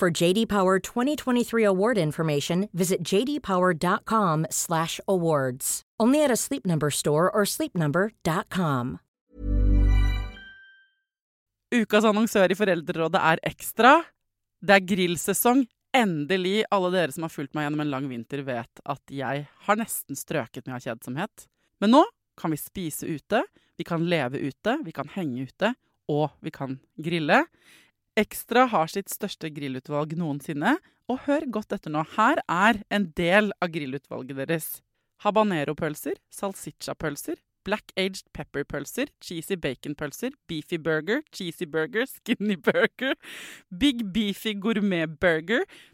For JD Power 2023 award information, visit jdpower.com/awards. Only at a Sleep Number store or sleepnumber.com. Ukas annonsør i Foreldrerådet er Ekstra. Det er grillsesong. Endelig. Alle dere som har fulgt meg gjennom en lang vinter, vet at jeg har nesten strøket med kjedsomhet. Men nå kan vi spise ute, vi kan leve ute, vi kan henge ute, og vi kan grille. Ekstra har sitt største grillutvalg noensinne, og hør godt etter nå. Her er en del av grillutvalget deres. Habanero-pølser, salsiccia-pølser, black aged pepper-pølser, cheesy bacon-pølser, beefy burger, cheesy burger, skinny burger, big beefy gourmet-burger,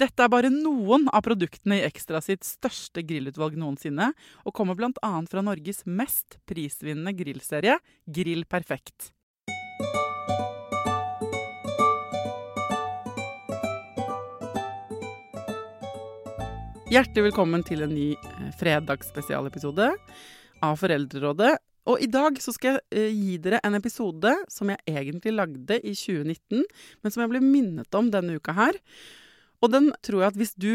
Dette er bare noen av produktene i Ekstra sitt største grillutvalg noensinne, og kommer bl.a. fra Norges mest prisvinnende grillserie, Grill Perfekt. Hjertelig velkommen til en ny eh, fredagsspesialepisode av Foreldrerådet. Og i dag så skal jeg uh, gi dere en episode som jeg egentlig lagde i 2019, men som jeg ble minnet om denne uka her. Og den tror jeg at hvis du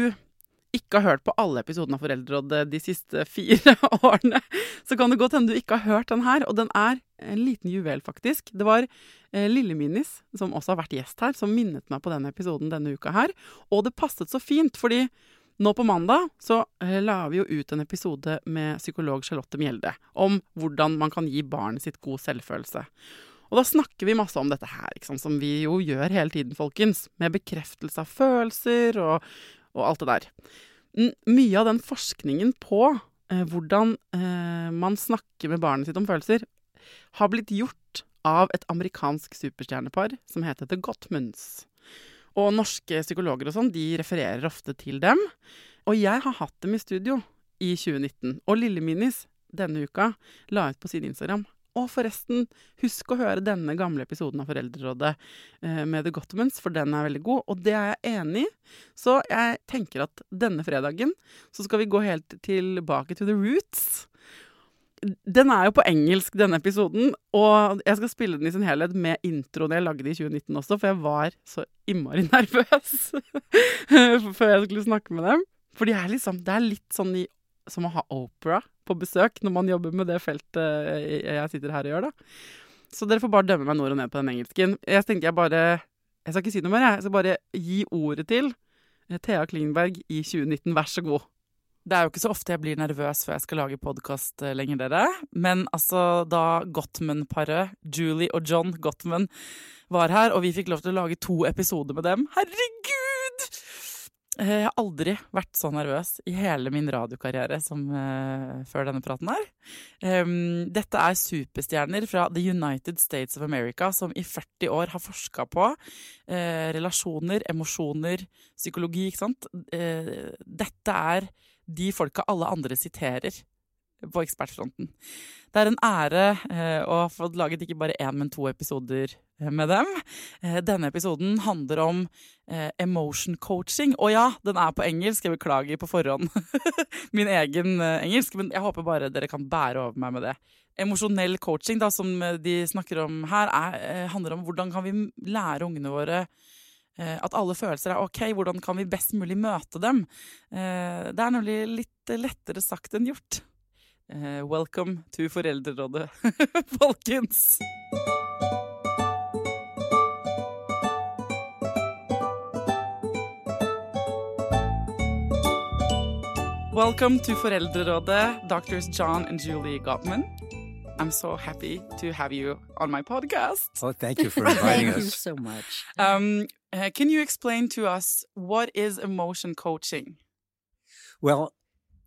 ikke har hørt på alle episodene av Foreldrerådet de siste fire årene, så kan det godt hende du ikke har hørt den her. Og den er en liten juvel, faktisk. Det var eh, Lille-Minis, som også har vært gjest her, som minnet meg på denne episoden denne uka her. Og det passet så fint, fordi nå på mandag så eh, la vi jo ut en episode med psykolog Charlotte Mjelde om hvordan man kan gi barnet sitt god selvfølelse. Og da snakker vi masse om dette her, sant, som vi jo gjør hele tiden, folkens. Med bekreftelse av følelser og, og alt det der. Mye av den forskningen på eh, hvordan eh, man snakker med barnet sitt om følelser, har blitt gjort av et amerikansk superstjernepar som heter The Gottmans. Og norske psykologer og sånn, de refererer ofte til dem. Og jeg har hatt dem i studio i 2019. Og Lille-Minis denne uka la ut på sin Instagram. Og forresten, husk å høre denne gamle episoden av Foreldrerådet eh, med The Gottmans, for den er veldig god. Og det er jeg enig i. Så jeg tenker at denne fredagen så skal vi gå helt tilbake to the roots. Den er jo på engelsk, denne episoden, og jeg skal spille den i sin helhet med introen jeg lagde i 2019 også, for jeg var så innmari nervøs før jeg skulle snakke med dem. For de liksom, det er litt sånn i, som å ha Opera på besøk når man jobber med det feltet jeg sitter her og gjør, da. Så dere får bare dømme meg nord og ned på den engelsken. Jeg tenkte jeg bare Jeg skal ikke si noe mer, jeg. Jeg skal bare gi ordet til Thea Klingberg i 2019. Vær så god. Det er jo ikke så ofte jeg blir nervøs før jeg skal lage podkast lenger, dere. Men altså, da Gottman-paret, Julie og John Gottman, var her, og vi fikk lov til å lage to episoder med dem Herregud! Eh, jeg har aldri vært så nervøs i hele min radiokarriere som uh, før denne praten her. Um, dette er superstjerner fra The United States of America som i 40 år har forska på relasjoner, emosjoner, psykologi, ikke sant. Dette er de folka alle andre siterer på ekspertfronten. Det er en ære eh, å ha fått laget ikke bare én, men to episoder eh, med dem. Eh, denne episoden handler om emotion coaching. Og ja, den er på engelsk, jeg beklager på forhånd min egen engelsk, men jeg håper bare dere kan bære over meg med det. Emosjonell coaching, da, som de snakker om her, er, handler om hvordan kan vi lære ungene våre Eh, at alle følelser er ok, hvordan kan vi best mulig møte dem? Eh, det er nemlig litt lettere sagt enn gjort. Eh, welcome to Foreldrerådet, folkens! Welcome to Foreldrerådet, Drs. John and Julie Gottman. I'm so happy to have you on my podcast. Oh, thank you for inviting Thank you us. so much. Um, uh, can you explain to us what is emotion coaching? Well,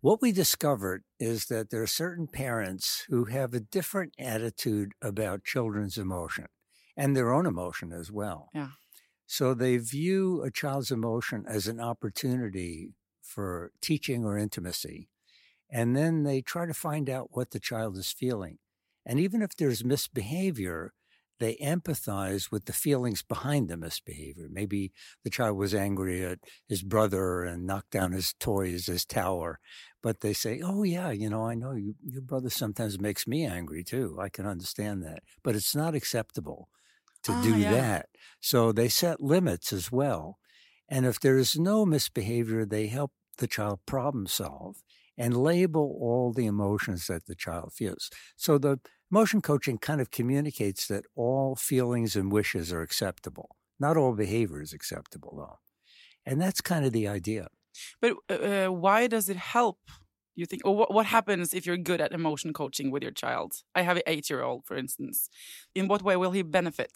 what we discovered is that there are certain parents who have a different attitude about children's emotion and their own emotion as well. Yeah. So they view a child's emotion as an opportunity for teaching or intimacy. And then they try to find out what the child is feeling. And even if there's misbehavior, they empathize with the feelings behind the misbehavior. Maybe the child was angry at his brother and knocked down his toys, his tower. But they say, oh, yeah, you know, I know you, your brother sometimes makes me angry too. I can understand that. But it's not acceptable to Ah, do yeah. that. So they set limits as well. And if there's no misbehavior, they help the child problem solve and label all the emotions that the child feels. So the emotion coaching kind of communicates that all feelings and wishes are acceptable. Not all behavior is acceptable, though. And that's kind of the idea. But uh, why does it help? You think, or what, what happens if you're good at emotion coaching with your child? I have an eight-year-old, for instance. In what way will he benefit?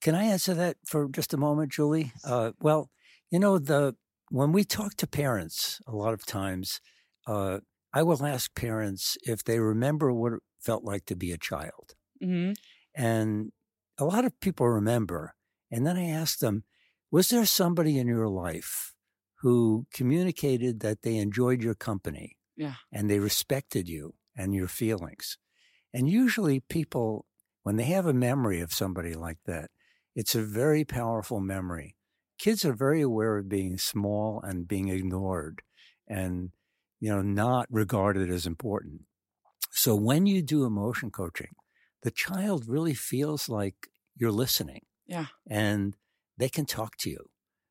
Can I answer that for just a moment, Julie? Uh, well, you know, the when we talk to parents, a lot of times, uh, I will ask parents if they remember what felt like to be a child. hmm And a lot of people remember. And then I asked them, was there somebody in your life who communicated that they enjoyed your company Yeah. and they respected you and your feelings? And usually people, when they have a memory of somebody like that, it's a very powerful memory. Kids are very aware of being small and being ignored and, you know, not regarded as important. So when you do emotion coaching, the child really feels like you're listening Yeah. and they can talk to you.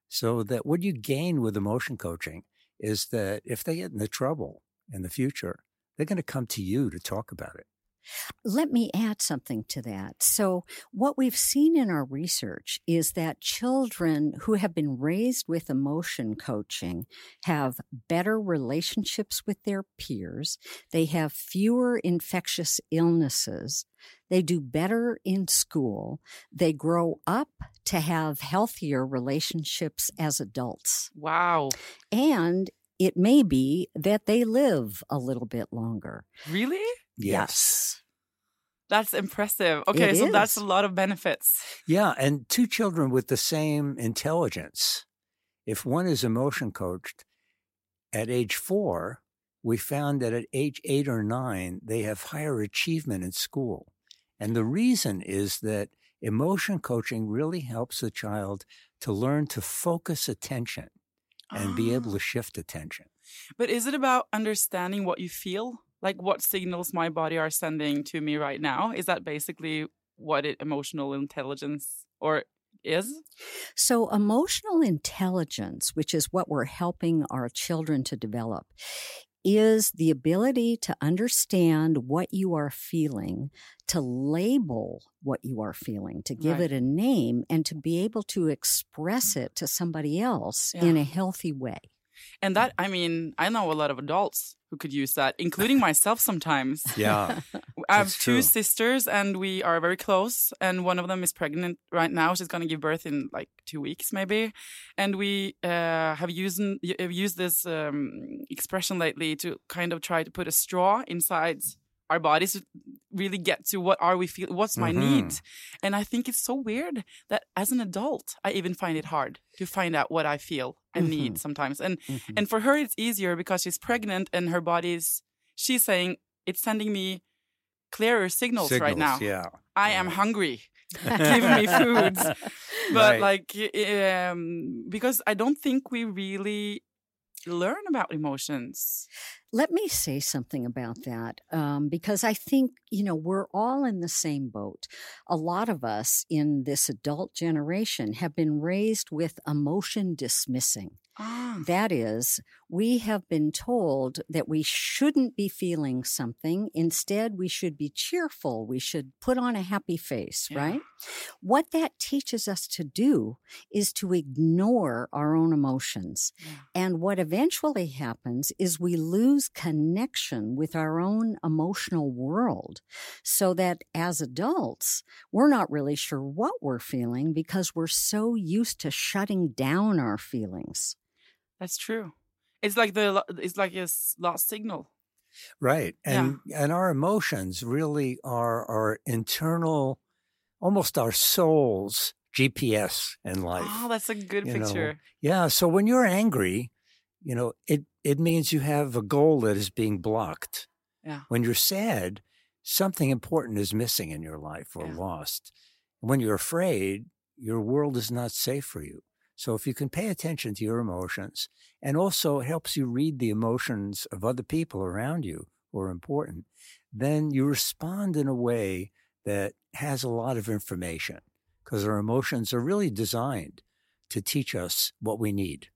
So that what you gain with emotion coaching is that if they get into trouble in the future, they're going to come to you to talk about it. Let me add something to that. So, what we've seen in our research is that children who have been raised with emotion coaching have better relationships with their peers, they have fewer infectious illnesses, they do better in school, they grow up to have healthier relationships as adults. Wow. And it may be that they live a little bit longer. Really? Yes. That's impressive. Okay, It so that's a lot of benefits. Yeah. And two children with the same intelligence, if one is emotion coached at age four, we found that at age eight or nine, they have higher achievement in school. And the reason is that emotion coaching really helps the child to learn to focus attention and be able Ah. to shift attention. But is it about understanding what you feel? Like what signals my body are sending to me right now? Is that basically what it, emotional intelligence or is? So, emotional intelligence, which is what we're helping our children to develop, is the ability to understand what you are feeling, to label what you are feeling, to give Right. it a name, and to be able to express it to somebody else in a healthy way. And that, I mean, I know a lot of adults who could use that, including myself sometimes. Yeah. I have two true. sisters and we are very close. And one of them is pregnant right now. She's going to give birth in like two weeks, maybe. And we uh, have used, have used this um, expression lately to kind of try to put a straw inside our bodies really get to what are we feeling, what's my Mhm. need. And I think it's so weird that as an adult, I even find it hard to find out what I feel and need Mhm. sometimes. And Mhm. and for her, it's easier because she's pregnant and her body's, she's saying, it's sending me clearer signals, right now. Yeah. I am hungry. Give me food. But Right. like, um, because I don't think we really learn about emotions. Let me say something about that um, because I think, you know, we're all in the same boat. A lot of us in this adult generation have been raised with emotion dismissing. Ah. That is, we have been told that we shouldn't be feeling something. Instead, we should be cheerful. We should put on a happy face, Yeah. right? What that teaches us to do is to ignore our own emotions. Yeah. And what eventually happens is we lose connection with our own emotional world so that as adults, we're not really sure what we're feeling because we're so used to shutting down our feelings. That's true. It's like the it's like a lost signal. Right. Yeah. And and our emotions really are our internal almost our soul's GPS in ah, life. Oh, that's a good you know. picture. Yeah, so when you're angry, you know, it it means you have a goal that is being blocked. Yeah. When you're sad, something important is missing in your life or Yeah. lost. When you're afraid, your world is not safe for you. So if you can pay attention to your emotions and also it helps you read the emotions of other people around you who are important, then you respond in a way that has a lot of information because our emotions are really designed to teach us what we need.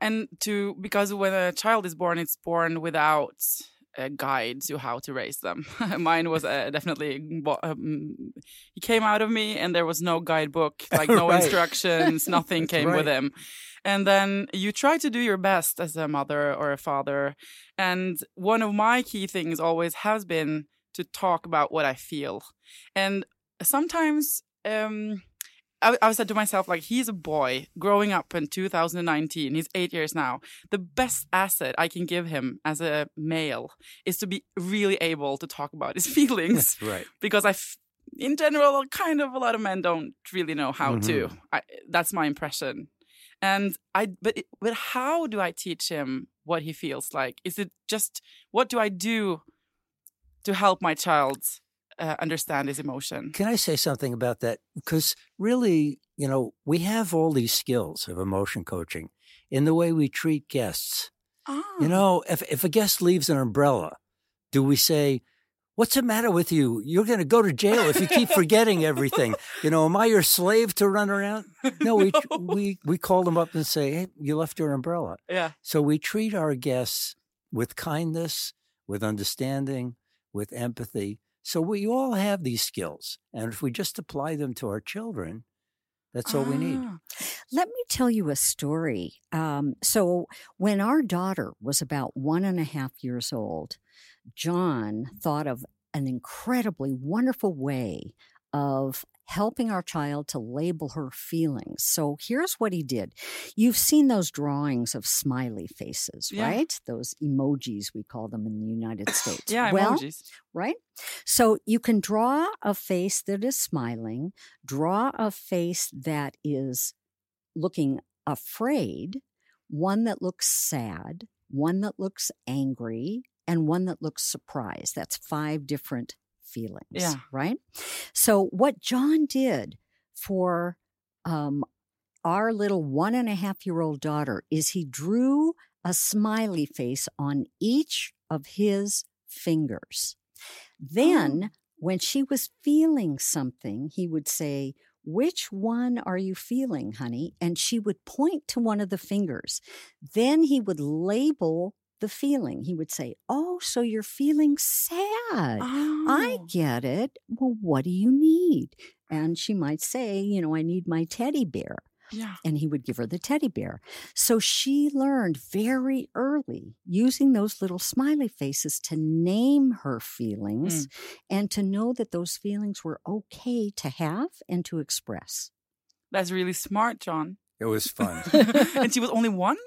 And to because when a child is born, it's born without a guide to how to raise them. Mine was uh, definitely um, he came out of me, and there was no guidebook, like no Right. instructions, nothing came with him. And then you try to do your best as a mother or a father. And one of my key things always has been to talk about what I feel. And sometimes um, I, I said to myself, like, he's a boy growing up in 2019. He's eight years now. The best asset I can give him as a male is to be really able to talk about his feelings right. because I, f- in general, kind of a lot of men don't really know how to. Mm-hmm. I, that's my impression. And I, but it, but how do I teach him what he feels like? Is it just what do I do to help my child uh, understand his emotion? Can I say something about that? Because really, you know, we have all these skills of emotion coaching in the way we treat guests. Ah, You know, if, if a guest leaves an umbrella, do we say, What's the matter with you? You're going to go to jail if you keep forgetting everything. You know, am I your slave to run around? No, we, we, we call them up and say, Hey, you left your umbrella. yeah, So we treat our guests with kindness, with understanding, with empathy. So we all have these skills. And if we just apply them to our children, that's all we need. Ah, Let me tell you a story. Um, so, when our daughter was about one and a half years old, John thought of an incredibly wonderful way of helping our child to label her feelings. So, here's what he did. You've seen those drawings of smiley faces, Yeah. right? Those emojis, we call them in the United States. Yeah, well, emojis. right? So you can draw a face that is smiling, draw a face that is looking afraid, one that looks sad, one that looks angry, and one that looks surprised. That's five different feelings, Yeah. right? So what John did for um, our little one and a half year old daughter is he drew a smiley face on each of his fingers. Then, when she was feeling something, he would say, Which one are you feeling, honey? And she would point to one of the fingers. Then he would label the feeling. He would say, Oh, so you're feeling sad. I Oh. get it. Well, what do you need? And she might say, You know, I need my teddy bear Yeah. and he would give her the teddy bear. So she learned very early using those little smiley faces to name her feelings Mm. and to know that those feelings were okay to have and to express. That's really smart, John. It was fun. and she was only one?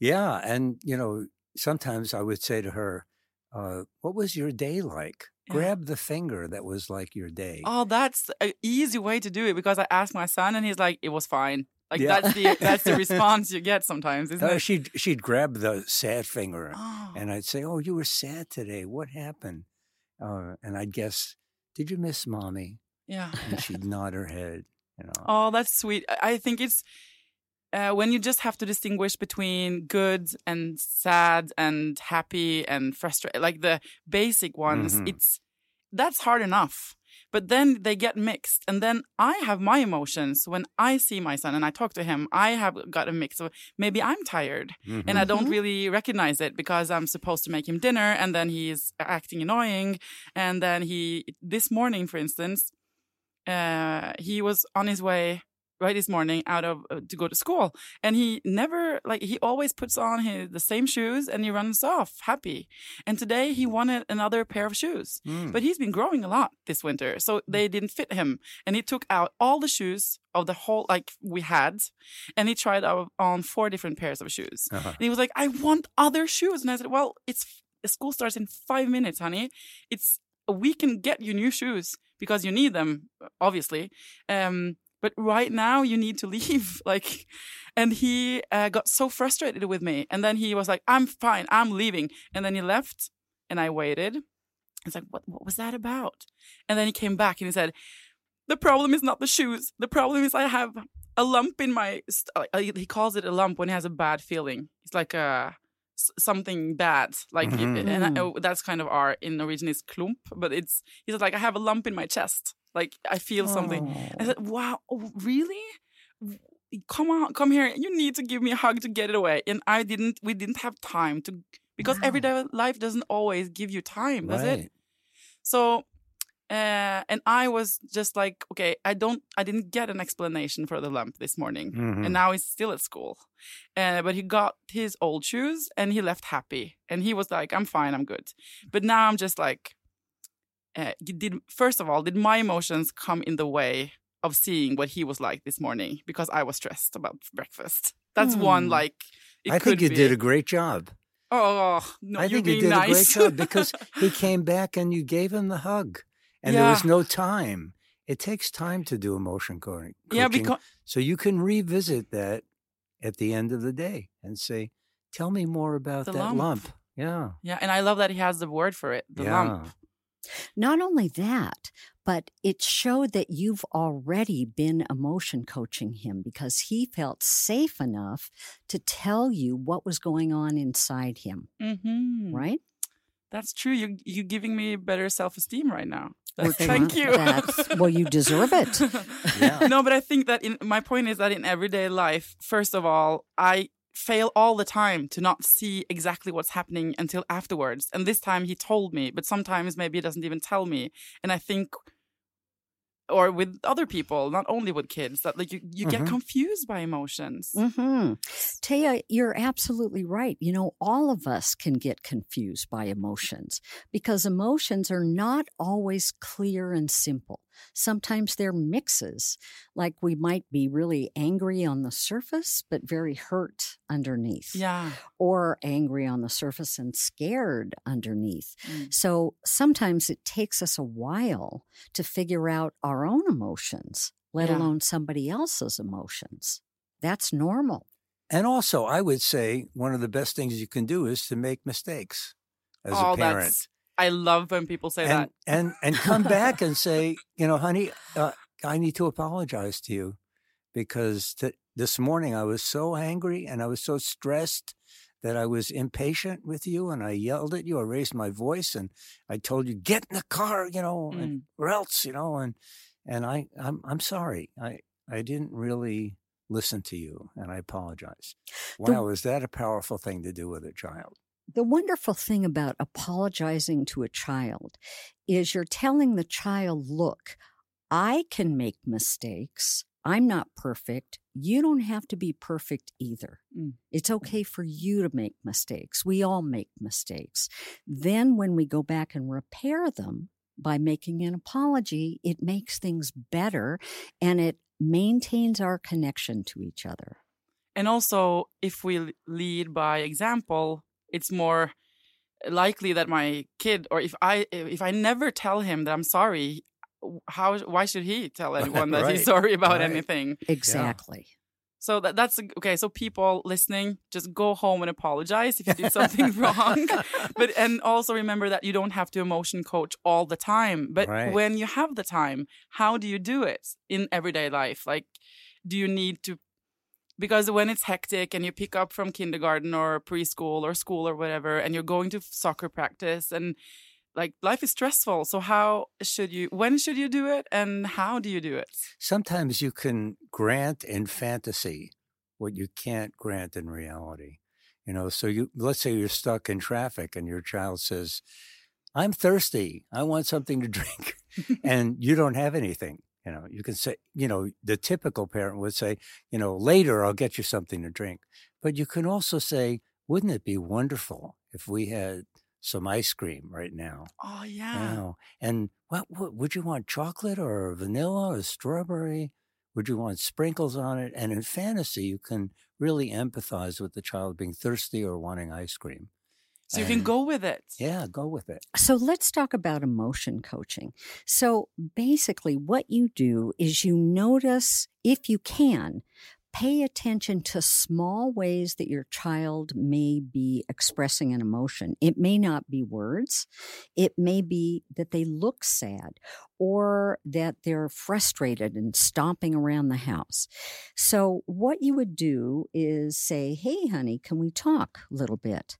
yeah. And, you know, sometimes I would say to her, uh, What was your day like? Yeah. Grab the finger that was like your day. Oh, that's an easy way to do it because I asked my son and he's like, it was fine. Like Yeah. that's the that's the response you get sometimes, isn't Uh, it? she'd, she'd grab the sad finger Oh. and I'd say, Oh, you were sad today. What happened? Uh, and I'd guess, Did you miss mommy? yeah. And she'd nod her head. You know. Oh, that's sweet. I I think it's uh, when you just have to distinguish between good and sad and happy and frustrated, like the basic ones. Mhm. It's that's hard enough. but then they get mixed and then i have my emotions when i see my son and i talk to him i have got a mix of maybe i'm tired Mm-hmm. and i don't really recognize it because i'm supposed to make him dinner and then he's acting annoying and then he this morning for instance uh he was on his way right this morning out of uh, to go to school. And he never like he always puts on his the same shoes and he runs off happy. And today he wanted another pair of shoes. Mm. but he's been growing a lot this winter so they didn't fit him. And he took out all the shoes of the whole like we had and he tried out on four different pairs of shoes. Uh-huh. and he was like i want other shoes. And i said well it's school starts in five minutes honey. It's we can get you new shoes because you need them obviously. Um but right now you need to leave like and he uh, got so frustrated with me and then he was like i'm fine i'm leaving and then he left and i waited. It's like what, what was that about? And then he came back and he said the problem is not the shoes the problem is i have a lump in my st- uh, he calls it a lump when he has a bad feeling. It's like a s- something bad like Mhm. and I, that's kind of our in norwegian is klump but it's he said like i have a lump in my chest like i feel something I said, "Wow, oh, really? Come on, come here. You need to give me a hug to get it away." And I didn't. We didn't have time to because Wow. everyday life doesn't always give you time, does it? So, uh, and I was just like, okay, I don't, I didn't get an explanation for the lump this morning, Mhm. and now he's still at school. Uh, but he got his old shoes and he left happy, and he was like, I'm fine, I'm good. But now I'm just like, uh, did first of all, did my emotions come in the way of seeing what he was like this morning because I was stressed about breakfast? That's one Hmm. like. It I think you be. did a great job. Oh no, I think you did nice. a great job because he came back and you gave him the hug, and there was no time. It takes time to do emotion coaching. yeah, because so you can revisit that at the end of the day and say, "Tell me more about that lump. lump." Yeah, yeah, and I love that he has the word for it, the yeah. lump. Not only that, but it showed that you've already been emotion coaching him because he felt safe enough to tell you what was going on inside him, Mm-hmm. right? That's true. You you giving me better self esteem right now. Well, Thank you. that's- well, you deserve it. Yeah. no, but I think that in my point is that in everyday life, first of all, I fail all the time to not see exactly what's happening until afterwards. And this time he told me, but sometimes maybe he doesn't even tell me. And I think or with other people, not only with kids, that like you, you get Mhm. confused by emotions. mm -hmm. Taya, you're absolutely right. You know, all of us can get confused by emotions because emotions are not always clear and simple. Sometimes they're mixes, like we might be really angry on the surface, but very hurt underneath, Yeah. or angry on the surface and scared underneath. Mm. So sometimes it takes us a while to figure out our own emotions, let Yeah. alone somebody else's emotions. That's normal. And also, I would say one of the best things you can do is to make mistakes as oh, a parent. I love when people say and, that. and and come back and say, you know, honey, uh, I need to apologize to you because t- this morning I was so angry and I was so stressed that I was impatient with you and I yelled at you. I raised my voice and I told you get in the car, you know, and, Mm. or else, you know, and and I I'm I'm sorry. I I didn't really listen to you and I apologize. The- Wow, is that a powerful thing to do with a child? The wonderful thing about apologizing to a child is you're telling the child, look, I can make mistakes. I'm not perfect. You don't have to be perfect either. Mm. It's okay for you to make mistakes. We all make mistakes. Then, when we go back and repair them by making an apology, it makes things better and it maintains our connection to each other. And also, if we lead by example, it's more likely that my kid, or if I if I never tell him that I'm sorry, how why should he tell anyone that he's sorry about right. anything? Exactly. So that that's okay. So people listening, just go home and apologize if you did something wrong. But and also remember that you don't have to emotion coach all the time. But Right. when you have the time, how do you do it in everyday life? Like, do you need to? Because when it's hectic and you pick up from kindergarten or preschool or school or whatever, and you're going to soccer practice and like life is stressful. So how should you? When should you do it, and how do you do it? Sometimes you can grant in fantasy what you can't grant in reality. You know, so you let's say you're stuck in traffic and your child says, "I'm thirsty. I want something to drink," and you don't have anything. You know, you can say, you know, the typical parent would say, you know, later I'll get you something to drink. But you can also say, wouldn't it be wonderful if we had some ice cream right now? Oh yeah. Know, and what, what would you want? Chocolate or vanilla or strawberry? Would you want sprinkles on it? And in fantasy, you can really empathize with the child being thirsty or wanting ice cream. So you can go with it. Yeah, go with it. So let's talk about emotion coaching. So basically, what you do is you notice, if you can, pay attention to small ways that your child may be expressing an emotion. It may not be words, it may be that they look sad or that they're frustrated and stomping around the house. So, what you would do is say, Hey, honey, can we talk a little bit?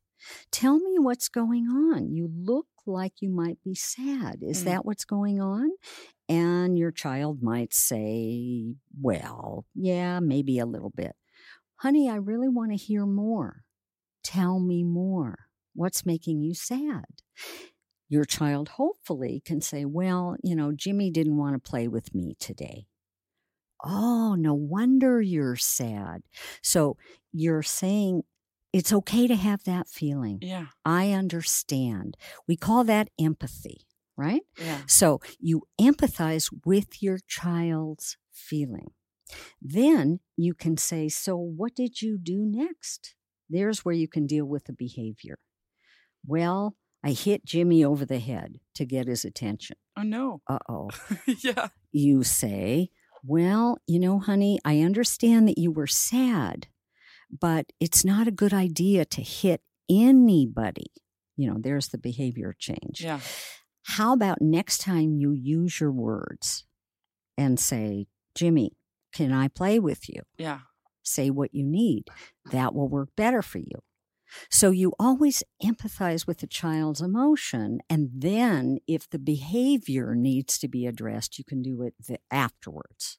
Tell me what's going on. You look like you might be sad. Is mm. that what's going on? And your child might say, Well, yeah, maybe a little bit. Honey, I really want to hear more. Tell me more. What's making you sad? Your child hopefully can say, Well, you know, Jimmy didn't want to play with me today. Oh, no wonder you're sad. So you're saying it's okay to have that feeling. Yeah. I understand. We call that empathy, right? Yeah. So you empathize with your child's feeling. Then you can say, So, what did you do next? There's where you can deal with the behavior. Well, I hit Jimmy over the head to get his attention. Oh, no. Uh oh. yeah. You say, Well, you know, honey, I understand that you were sad, but it's not a good idea to hit anybody. You know, there's the behavior change. Yeah. How about next time you use your words and say, Jimmy, can I play with you? Yeah. Say what you need. That will work better for you. So you always empathize with the child's emotion. And then if the behavior needs to be addressed, you can do it afterwards.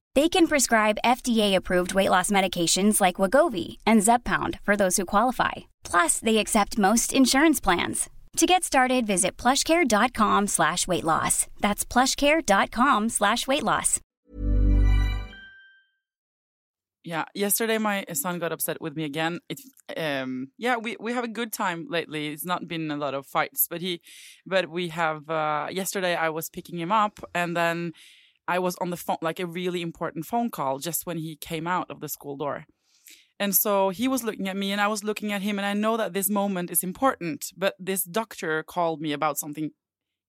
They can prescribe FDA-approved weight loss medications like Wegovy and Zepbound for those who qualify. Plus, they accept most insurance plans. To get started, visit plushcare.com slash weight loss. That's plushcare.com slash weight loss. Yeah, yesterday my son got upset with me again. It, um, yeah, we, we have a good time lately. It's not been a lot of fights, but he, but we have. Uh, yesterday I was picking him up, and then I was on the phone, like a really important phone call, just when he came out of the school door. And so he was looking at me and I was looking at him. And I know that this moment is important, but this doctor called me about something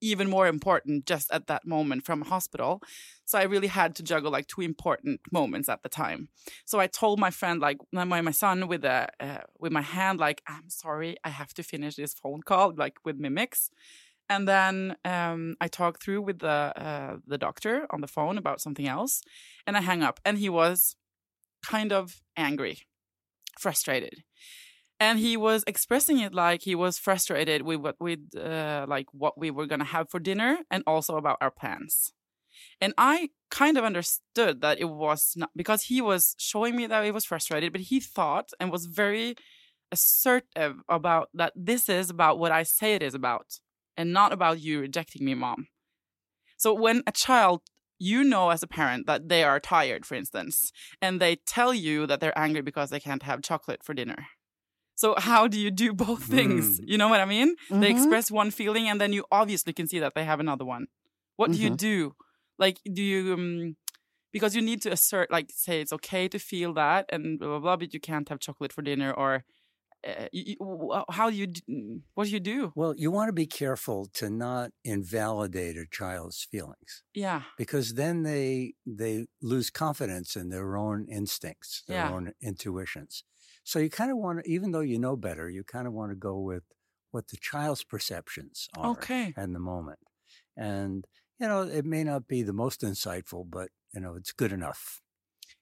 even more important just at that moment from a hospital. So I really had to juggle like two important moments at the time. So I told my friend, like my my son, with a uh, with my hand, like I'm sorry, I have to finish this phone call, like with mimics. And then um, I talked through with the uh, the doctor on the phone about something else, and I hang up. And he was kind of angry, frustrated, and he was expressing it like he was frustrated with what with uh, like what we were gonna have for dinner, and also about our plans. And I kind of understood that it was not because he was showing me that he was frustrated, but he thought and was very assertive about that this is about what I say it is about and not about you rejecting me, mom. So when a child, you know as a parent that they are tired, for instance, and they tell you that they're angry because they can't have chocolate for dinner. So how do you do both things? Mm. You know what I mean? They Mhm. express one feeling and then you obviously can see that they have another one. What do you Mhm. do? Like, do you um, because you need to assert, like, say it's okay to feel that and blah blah blah, but you can't have chocolate for dinner, or uh, you, you- how you what do you do? Well, you want to be careful to not invalidate a child's feelings Yeah, because then they they lose confidence in their own instincts, their Yeah. own intuitions. So you kind of want to, even though you know better, you kind of want to go with what the child's perceptions are Okay. in the moment. And you know, it may not be the most insightful, but you know, it's good enough.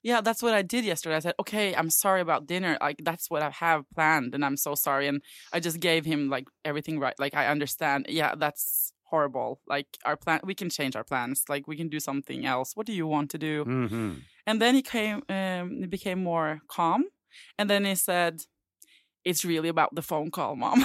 Yeah. That's what I did yesterday. I said, okay, I'm sorry about dinner. Like that's what I have planned, and I'm so sorry. And I just gave him like everything right. Like I understand. Yeah, that's horrible. Like our plan, we can change our plans. Like we can do something else. What do you want to do? Mm-hmm. And then he came, um, he became more calm. And then he said, "It's really about the phone call, mom."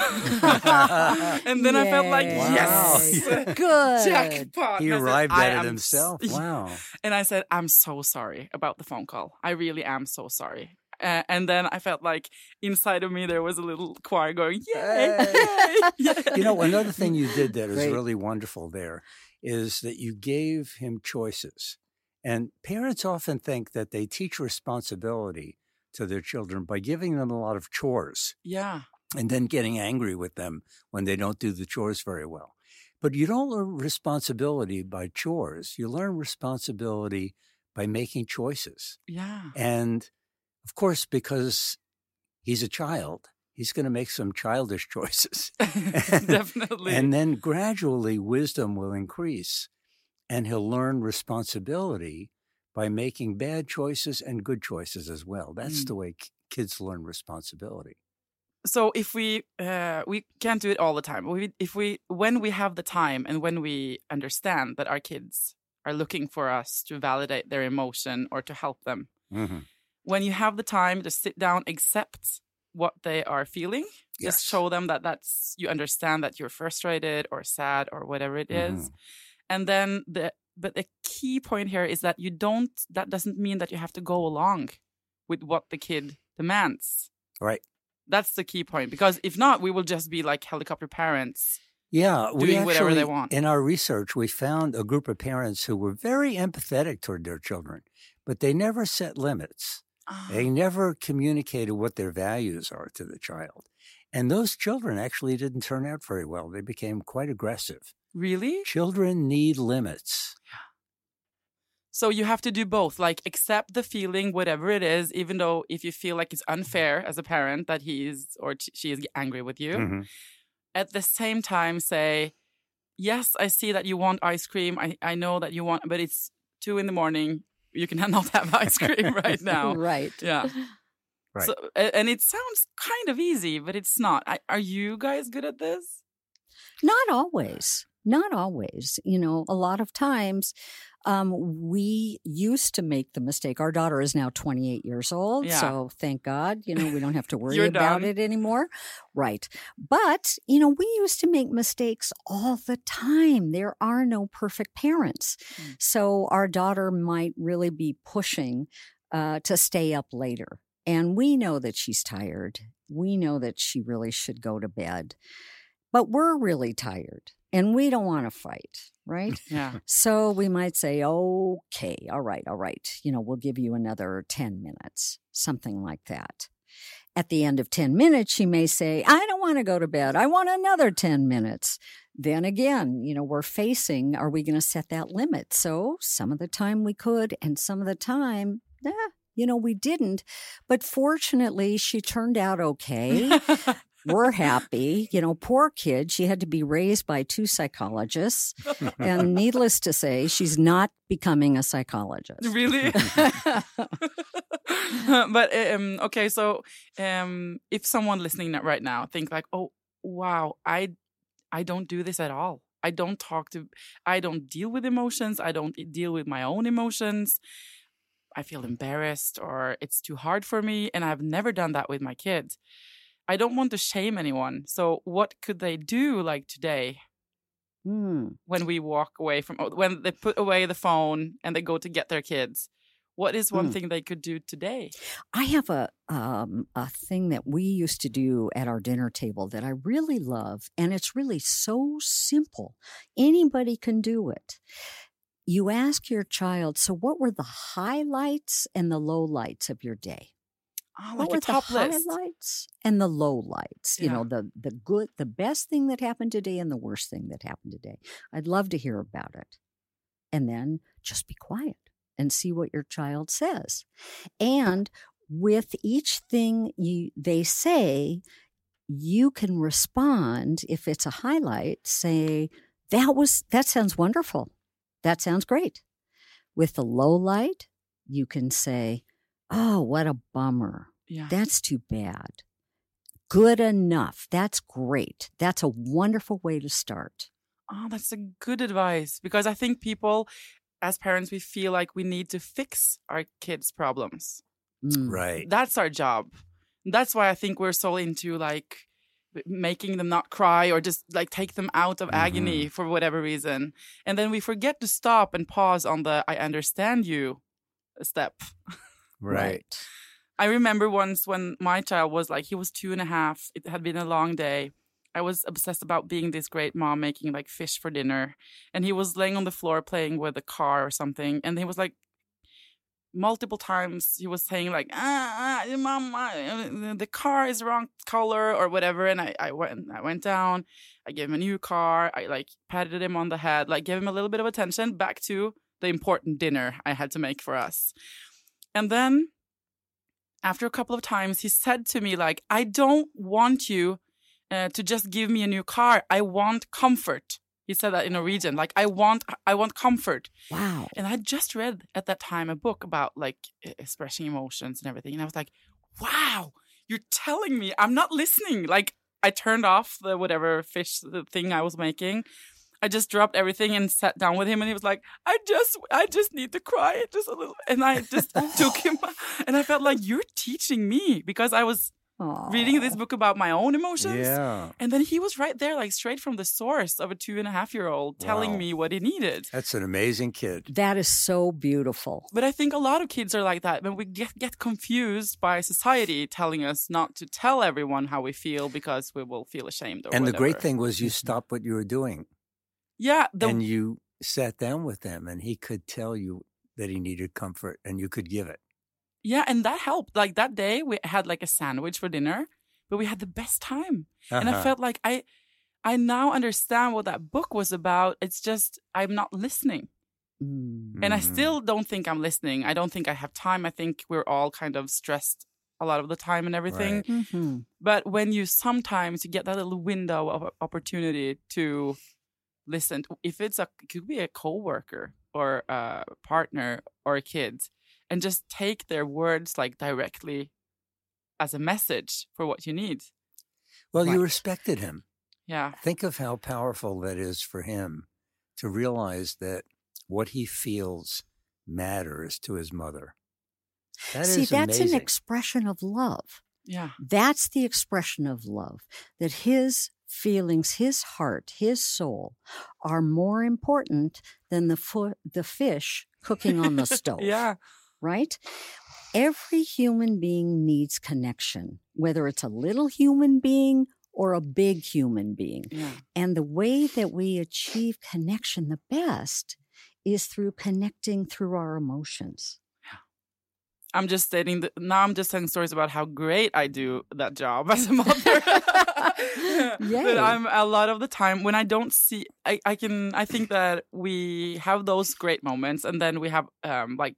and then I felt like, Yay. yes, Good. jackpot. He And I said, arrived at it himself. Wow. And I said, "I'm so sorry about the phone call. I really am so sorry." Uh, and then I felt like inside of me there was a little choir going, "Yay!" Hey. yay, You know, another thing you did that is Great. really wonderful there is that you gave him choices. And parents often think that they teach responsibility to their children by giving them a lot of chores yeah, and then getting angry with them when they don't do the chores very well. But you don't learn responsibility by chores. You learn responsibility by making choices. yeah, And of course, because he's a child, he's going to make some childish choices. definitely. And then gradually wisdom will increase and he'll learn responsibility by making bad choices and good choices as well. That's Mm. the way k- kids learn responsibility. so if we uh, we can't do it all the time we, if we when we have the time and when we understand that our kids are looking for us to validate their emotion or to help them Mm-hmm. when you have the time to sit down accept what they are feeling Yes. just show them that that's you understand that you're frustrated or sad or whatever it is. Mhm. and then the but the key point here is that you don't that doesn't mean that you have to go along with what the kid demands Right. that's the key point because if not we will just be like helicopter parents Yeah, we Doing whatever they want. In our research, we found a group of parents who were very empathetic toward their children, but they never set limits. They ah. never communicated what their values are to the child. And those children actually didn't turn out very well. They became quite aggressive. Really Children need limits. so you have to do both like accept the feeling whatever it is even though if you feel like it's unfair as a parent that he is or t- she is angry with you Mhm. at the same time say, yes, I see that you want ice cream. I, I know that you want, but it's two in the morning. You can not have ice cream right now. Right. Yeah. Right. So, and it sounds kind of easy, but it's not. I, are you guys good at this? Not always. Not always. You know, a lot of times um, we used to make the mistake. Our daughter is now 28 years old. Yeah. So thank God, you know, we don't have to worry about done. it anymore. Right. But, you know, we used to make mistakes all the time. There are no perfect parents. Mm. So our daughter might really be pushing uh, to stay up later. And we know that she's tired. We know that she really should go to bed. But we're really tired and we don't want to fight, right? Mm, yeah. so we might say, okay, all right, all right. You know, we'll give you another 10 minutes, something like that. At the end of 10 minutes, she may say, I don't want to go to bed. I want another 10 minutes. Then again, you know, we're facing, are we going to set that limit? So some of the time we could, and some of the time, yeah, you know, we didn't. But fortunately, she turned out okay. we're happy. You know, poor kid. She had to be raised by two psychologists. and needless to say, she's not becoming a psychologist. Really? but um, okay, so um, if someone listening right now think like, "Oh, wow, I I don't do this at all. I don't talk to, I don't deal with emotions. I don't deal with my own emotions. I feel embarrassed or it's too hard for me. And I've never done that with my kids. I don't want to shame anyone. So, what could they do like today Mm. when we walk away from, when they put away the phone and they go to get their kids? What is one Mm. thing they could do today? I have a um, a thing that we used to do at our dinner table that I really love, and it's really so simple. Anybody can do it. You ask your child, "So, what were the highlights and the lowlights of your day?" Oh, what like were top the list. highlights and the lowlights? You Yeah. know, the the good, the best thing that happened today, and the worst thing that happened today. I'd love to hear about it, and then just be quiet and see what your child says. And with each thing you they say, you can respond if it's a highlight. Say that was that sounds wonderful. That sounds great. With the low light, you can say, "Oh, what a bummer." Yeah. That's too bad. Good enough. That's great. That's a wonderful way to start. Oh, that's a good advice because I think people, as parents, we feel like we need to fix our kids' problems. Mm. Right. That's our job. That's why I think we're so into like making them not cry or just like take them out of agony for whatever reason. And then we forget to stop and pause on the I understand you step. Right. I remember once when my child was like, he was two and a half. It had been a long day. I was obsessed about being this great mom making like fish for dinner. And he was laying on the floor playing with a car or something. And he was like, multiple times, he was saying, like, ah, ah mom, ah, the car is wrong color or whatever. And I, I went, I went down, I gave him a new car. I like patted him on the head, like gave him a little bit of attention back to the important dinner I had to make for us. And then after a couple of times, he said to me, like, I don't want you uh, to just give me a new car. I want comfort. He said that in Norwegian, like, I want, I want comfort. Wow. And I just read at that time a book about like expressing emotions and everything. And I was like, wow, you're telling me I'm not listening. Like, I turned off the whatever fish the thing I was making. I just dropped everything and sat down with him, and he was like, "I just, I just need to cry just a little." And I just took him, and I felt like you're teaching me because I was reading this book about my own emotions, Yeah. and then he was right there, like straight from the source of a two and a half year old, telling Wow. me what he needed. That's an amazing kid. That is so beautiful. But I think a lot of kids are like that, when we get, get confused by society telling us not to tell everyone how we feel because we will feel ashamed. Or And the great thing was you mm-hmm. stopped what you were doing yeah, the, and you sat down with him and he could tell you that he needed comfort and you could give it. yeah, and that helped. Like that day, we had like a sandwich for dinner, but we had the best time, and I Uh-huh. felt like I, I now understand what that book was about. It's just I'm not listening. Mm. And I Mhm. still don't think I'm listening. I don't think I have time. I think we're all kind of stressed a lot of the time and everything. Right. Mhm. But when you sometimes you get that little window of opportunity to listen, if it's a it could be a coworker or a partner or a kid, and just take their words like directly as a message for what you need. Well, you respected him. Yeah, Think of how powerful that is for him to realize that what he feels matters to his mother. That is See, that's amazing. an expression of love. Yeah, That's the expression of love that his feelings, his heart, his soul are more important than the fo- the fish cooking on the stove. yeah, right? Every human being needs connection, whether it's a little human being or a big human being. yeah. And the way that we achieve connection the best is through connecting through our emotions. I'm just stating that now. I'm just telling stories about how great I do that job as a mother. But I'm a lot of the time when I don't see, I, I can, I think that we have those great moments, and then we have um like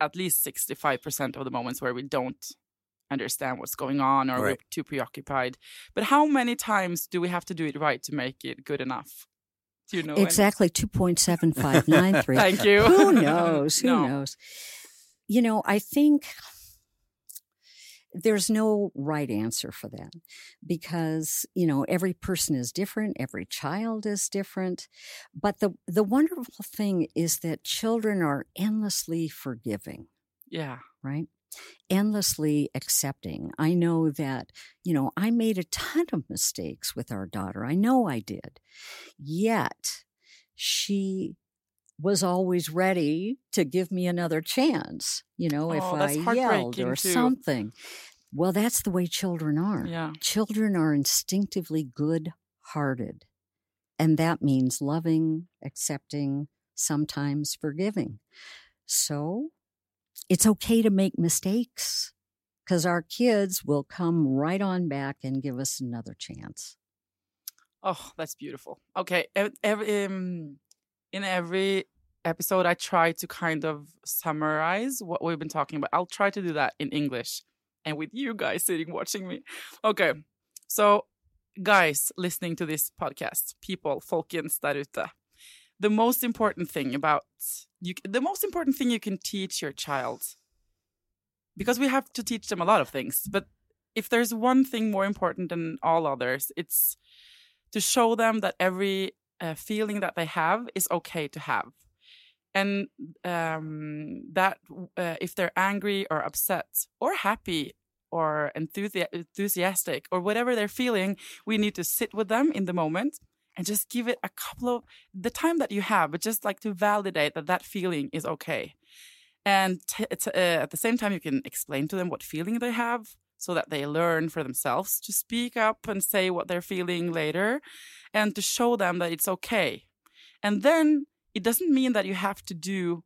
at least 65 percent of the moments where we don't understand what's going on or we're too preoccupied. But how many times do we have to do it right to make it good enough? Do you know? Exactly 2.7593. Thank you. Who knows? Who No. knows? You know, I think there's no right answer for that because you know every person is different every child is different but the the wonderful thing is that children are endlessly forgiving Yeah. right? Endlessly accepting. I know that, you know, I made a ton of mistakes with our daughter. I know I did. Yet she was always ready to give me another chance, you know, if Oh, that's I yelled or too. something. Well, that's the way children are. Yeah. Children are instinctively good hearted. And that means loving, accepting, sometimes forgiving. So it's okay to make mistakes because our kids will come right on back and give us another chance. Oh, that's beautiful. Okay, um, in every episode, I try to kind of summarize what we've been talking about. I'll try to do that in English and with you guys sitting watching me. Okay, so guys listening to this podcast, people, folkens där ute, the most important thing about you, the most important thing you can teach your child, because we have to teach them a lot of things, but if there's one thing more important than all others, it's to show them that every uh, feeling that they have is okay to have. And um, that uh, if they're angry or upset or happy or enthusi- enthusiastic or whatever they're feeling, we need to sit with them in the moment and just give it a couple of the time that you have, but just like to validate that that feeling is okay. And uh, at the same time, you can explain to them what feeling they have so that they learn for themselves to speak up and say what they're feeling later and to show them that it's okay. And then it doesn't mean that you have to do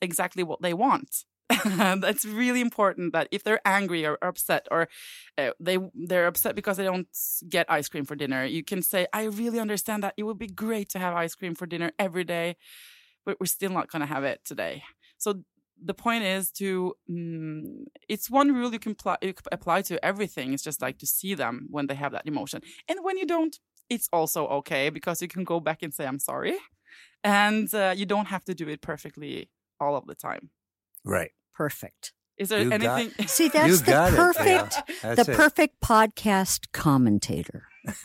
exactly what they want. That's really important that if they're angry or upset or uh, they they're upset because they don't get ice cream for dinner, you can say, "I really understand that it would be great to have ice cream for dinner every day, but we're still not going to have it today." So the point is to mm, it's one rule you can apply to everything it's just like to see them when they have that emotion and when you don't it's also okay because you can go back and say i'm sorry and uh, you don't have to do it perfectly all of the time Right. Perfect. is there You got- anything See, that's you the got perfect, it. Dale. the it. perfect podcast commentator.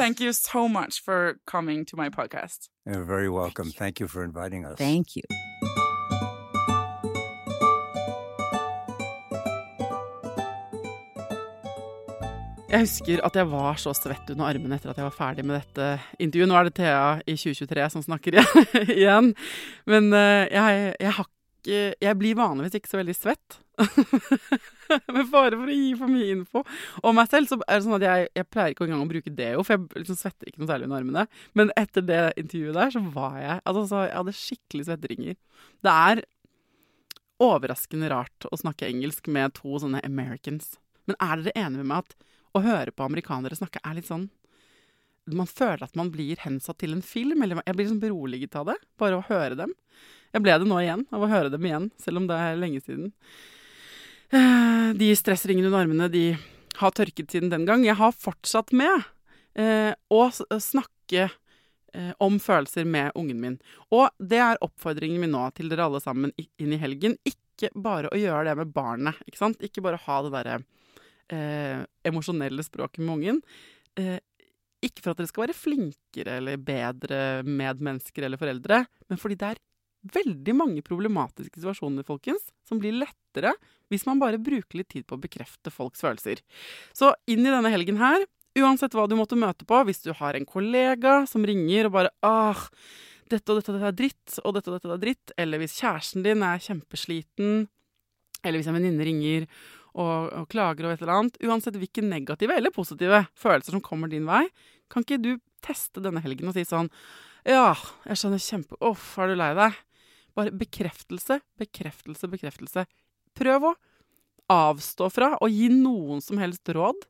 thank you so much for coming to my podcast You're very welcome. Thank you for inviting us. Thank you. Jeg husker at jeg var så svett under armene etter at jeg var ferdig med dette intervjuet. Nå er det Thea i 2023 som snakker igjen. Men eh, jeg, jeg har Jeg blir vanligvis ikke så veldig svett. Med fare for å gi for mye info om meg selv, så er det sånn at jeg, jeg pleier ikke engang å bruke deo, for jeg liksom svetter ikke noe særlig under armene. Men etter det intervjuet der, så var jeg Altså, jeg hadde skikkelig svetteringer. Det er overraskende rart å snakke engelsk med to sånne Americans. Men er dere enige med meg at å høre på amerikanere snakke er litt sånn Man føler at man blir hensatt til en film, eller jeg blir liksom beroliget av det. Bare å høre dem. Jeg ble det nå igjen, av å høre dem igjen, selv om det er lenge siden. Eh, De stressringene under armene, de har tørket siden den gang. Jeg har fortsatt med eh, å snakke eh, om følelser med ungen min. Og det er oppfordringen min nå til dere alle sammen inn i helgen. Ikke bare å gjøre det med barnet, ikke sant? Ikke bare ha det derre eh, emosjonelle språket med ungen. Eh, ikke for at dere skal være flinkere eller bedre medmennesker eller foreldre, men fordi det er veldig mange problematiske situasjoner, folkens, som blir lettere hvis man bare bruker litt tid på å bekrefte folks følelser. Så inn i denne helgen her, uansett hva du måtte møte på, hvis du har en kollega som ringer og bare ah, dette og dette, dette er dritt, og dette og dette er dritt, eller hvis kjæresten din er kjempesliten, eller hvis en venninne ringer og, og klager over et eller annet, uansett hvilke negative eller positive følelser som kommer din vei, kan ikke du teste denne helgen og si sånn Ja, jeg skjønner kjempe... Uff, er du lei deg? Bare bekreftelse, bekreftelse, bekreftelse. Prøv å avstå fra å gi noen som helst råd,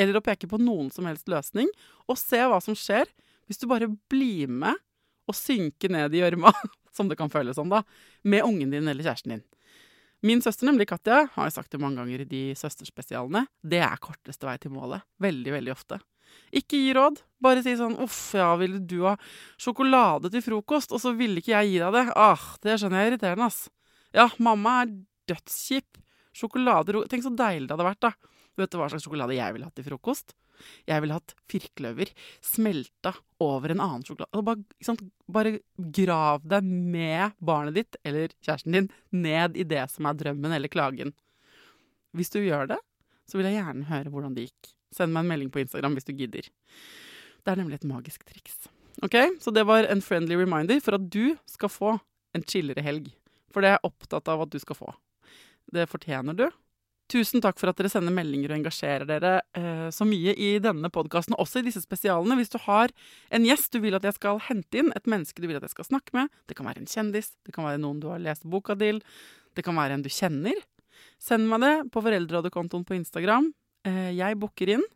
eller å peke på noen som helst løsning, og se hva som skjer hvis du bare blir med og synker ned i gjørma, som det kan føles som, da, med ungen din eller kjæresten din. Min søster, nemlig Katja, har jeg sagt det mange ganger i de søsterspesialene, det er korteste vei til målet. Veldig, veldig ofte. Ikke gi råd, bare si sånn 'uff, ja, ville du ha sjokolade til frokost?' Og så ville ikke jeg gi deg det. Ah, det skjønner jeg er irriterende, ass. Ja, mamma er dødskjip. Sjokolade Tenk så deilig det hadde vært, da. Vet du hva slags sjokolade jeg ville hatt til frokost? Jeg ville hatt firkløver smelta over en annen sjokolade. Altså bare, bare, grav deg med barnet ditt eller kjæresten din ned i det som er drømmen eller klagen. Hvis du gjør det, så vil jeg gjerne høre hvordan det gikk. Send meg en melding på Instagram hvis du gidder. Det er nemlig et magisk triks. Ok, Så det var en friendly reminder for at du skal få en chillere helg. For det er jeg opptatt av at du skal få. Det fortjener du. Tusen takk for at dere sender meldinger og engasjerer dere eh, så mye i denne podkasten, også i disse spesialene. Hvis du har en gjest du vil at jeg skal hente inn, et menneske du vil at jeg skal snakke med, det kan være en kjendis, det kan være noen du har lest boka til, det kan være en du kjenner, send meg det på Foreldrerådekontoen på Instagram. Eh, jeg booker inn.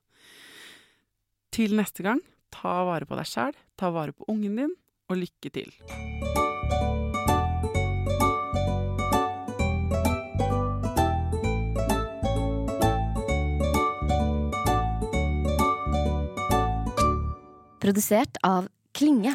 Til neste gang, ta vare på deg sjæl, ta vare på ungen din, og lykke til. Produsert av Klinge.